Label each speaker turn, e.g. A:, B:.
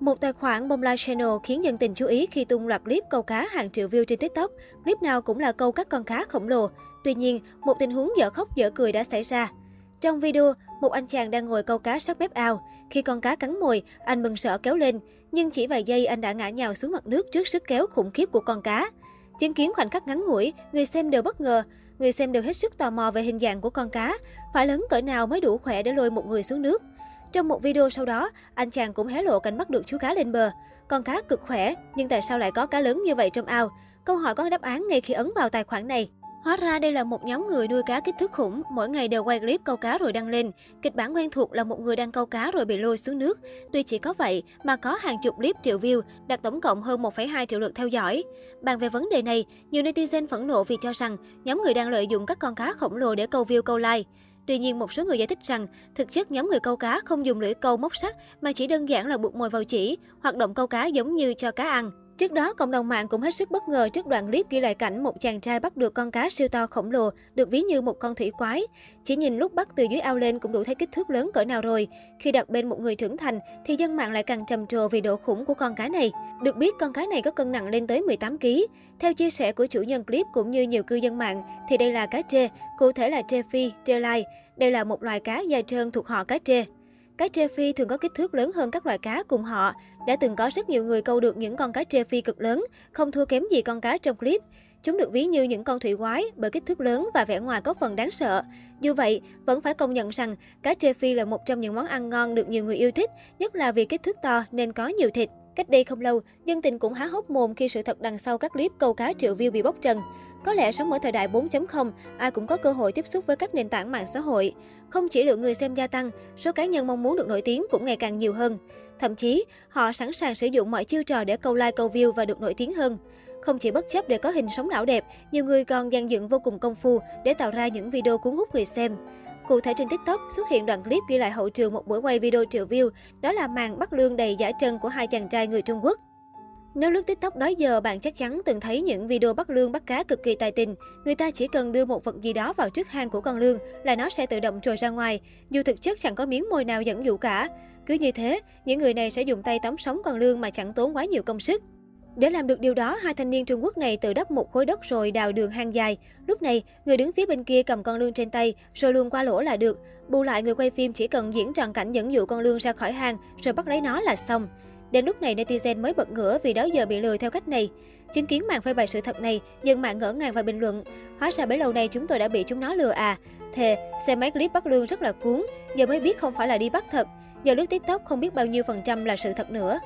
A: Một tài khoản bông channel khiến dân tình chú ý khi tung loạt clip câu cá hàng triệu view trên TikTok. Clip nào cũng là câu các con cá khổng lồ. Tuy nhiên, một tình huống dở khóc dở cười đã xảy ra. Trong video, một anh chàng đang ngồi câu cá sát bếp ao. Khi con cá cắn mồi, anh mừng sợ kéo lên. Nhưng chỉ vài giây anh đã ngã nhào xuống mặt nước trước sức kéo khủng khiếp của con cá. Chứng kiến khoảnh khắc ngắn ngủi, người xem đều bất ngờ. Người xem đều hết sức tò mò về hình dạng của con cá. Phải lớn cỡ nào mới đủ khỏe để lôi một người xuống nước. Trong một video sau đó, anh chàng cũng hé lộ cảnh bắt được chú cá lên bờ. Con cá cực khỏe, nhưng tại sao lại có cá lớn như vậy trong ao? Câu hỏi có đáp án ngay khi ấn vào tài khoản này. Hóa ra đây là một nhóm người nuôi cá kích thước khủng, mỗi ngày đều quay clip câu cá rồi đăng lên. Kịch bản quen thuộc là một người đang câu cá rồi bị lôi xuống nước. Tuy chỉ có vậy mà có hàng chục clip triệu view, đạt tổng cộng hơn 1,2 triệu lượt theo dõi. Bàn về vấn đề này, nhiều netizen phẫn nộ vì cho rằng nhóm người đang lợi dụng các con cá khổng lồ để câu view câu like. Tuy nhiên, một số người giải thích rằng, thực chất nhóm người câu cá không dùng lưỡi câu móc sắt mà chỉ đơn giản là buộc mồi vào chỉ, hoạt động câu cá giống như cho cá ăn. Trước đó, cộng đồng mạng cũng hết sức bất ngờ trước đoạn clip ghi lại cảnh một chàng trai bắt được con cá siêu to khổng lồ, được ví như một con thủy quái. Chỉ nhìn lúc bắt từ dưới ao lên cũng đủ thấy kích thước lớn cỡ nào rồi. Khi đặt bên một người trưởng thành, thì dân mạng lại càng trầm trồ vì độ khủng của con cá này. Được biết, con cá này có cân nặng lên tới 18 kg. Theo chia sẻ của chủ nhân clip cũng như nhiều cư dân mạng, thì đây là cá trê, cụ thể là trê phi, trê lai. Đây là một loài cá dài trơn thuộc họ cá trê. Cá trê phi thường có kích thước lớn hơn các loài cá cùng họ. Đã từng có rất nhiều người câu được những con cá trê phi cực lớn, không thua kém gì con cá trong clip. Chúng được ví như những con thủy quái bởi kích thước lớn và vẻ ngoài có phần đáng sợ. Dù vậy, vẫn phải công nhận rằng cá trê phi là một trong những món ăn ngon được nhiều người yêu thích, nhất là vì kích thước to nên có nhiều thịt. Cách đây không lâu, dân tình cũng há hốc mồm khi sự thật đằng sau các clip câu cá triệu view bị bóc trần. Có lẽ sống ở thời đại 4.0, ai cũng có cơ hội tiếp xúc với các nền tảng mạng xã hội. Không chỉ lượng người xem gia tăng, số cá nhân mong muốn được nổi tiếng cũng ngày càng nhiều hơn. Thậm chí, họ sẵn sàng sử dụng mọi chiêu trò để câu like câu view và được nổi tiếng hơn. Không chỉ bất chấp để có hình sống ảo đẹp, nhiều người còn dàn dựng vô cùng công phu để tạo ra những video cuốn hút người xem. Cụ thể trên TikTok xuất hiện đoạn clip ghi lại hậu trường một buổi quay video triệu view, đó là màn bắt lương đầy giả trân của hai chàng trai người Trung Quốc. Nếu lướt TikTok đó giờ, bạn chắc chắn từng thấy những video bắt lương bắt cá cực kỳ tài tình. Người ta chỉ cần đưa một vật gì đó vào trước hang của con lương là nó sẽ tự động trồi ra ngoài, dù thực chất chẳng có miếng mồi nào dẫn dụ cả. Cứ như thế, những người này sẽ dùng tay tóm sống con lương mà chẳng tốn quá nhiều công sức. Để làm được điều đó, hai thanh niên Trung Quốc này tự đắp một khối đất rồi đào đường hang dài. Lúc này, người đứng phía bên kia cầm con lương trên tay, rồi luôn qua lỗ là được. Bù lại, người quay phim chỉ cần diễn tròn cảnh dẫn dụ con lương ra khỏi hang, rồi bắt lấy nó là xong. Đến lúc này, netizen mới bật ngửa vì đó giờ bị lừa theo cách này. Chứng kiến màn phơi bày sự thật này, dân mạng ngỡ ngàng và bình luận. Hóa ra bấy lâu nay chúng tôi đã bị chúng nó lừa à. Thề, xem mấy clip bắt lương rất là cuốn, giờ mới biết không phải là đi bắt thật. Giờ lướt TikTok không biết bao nhiêu phần trăm là sự thật nữa.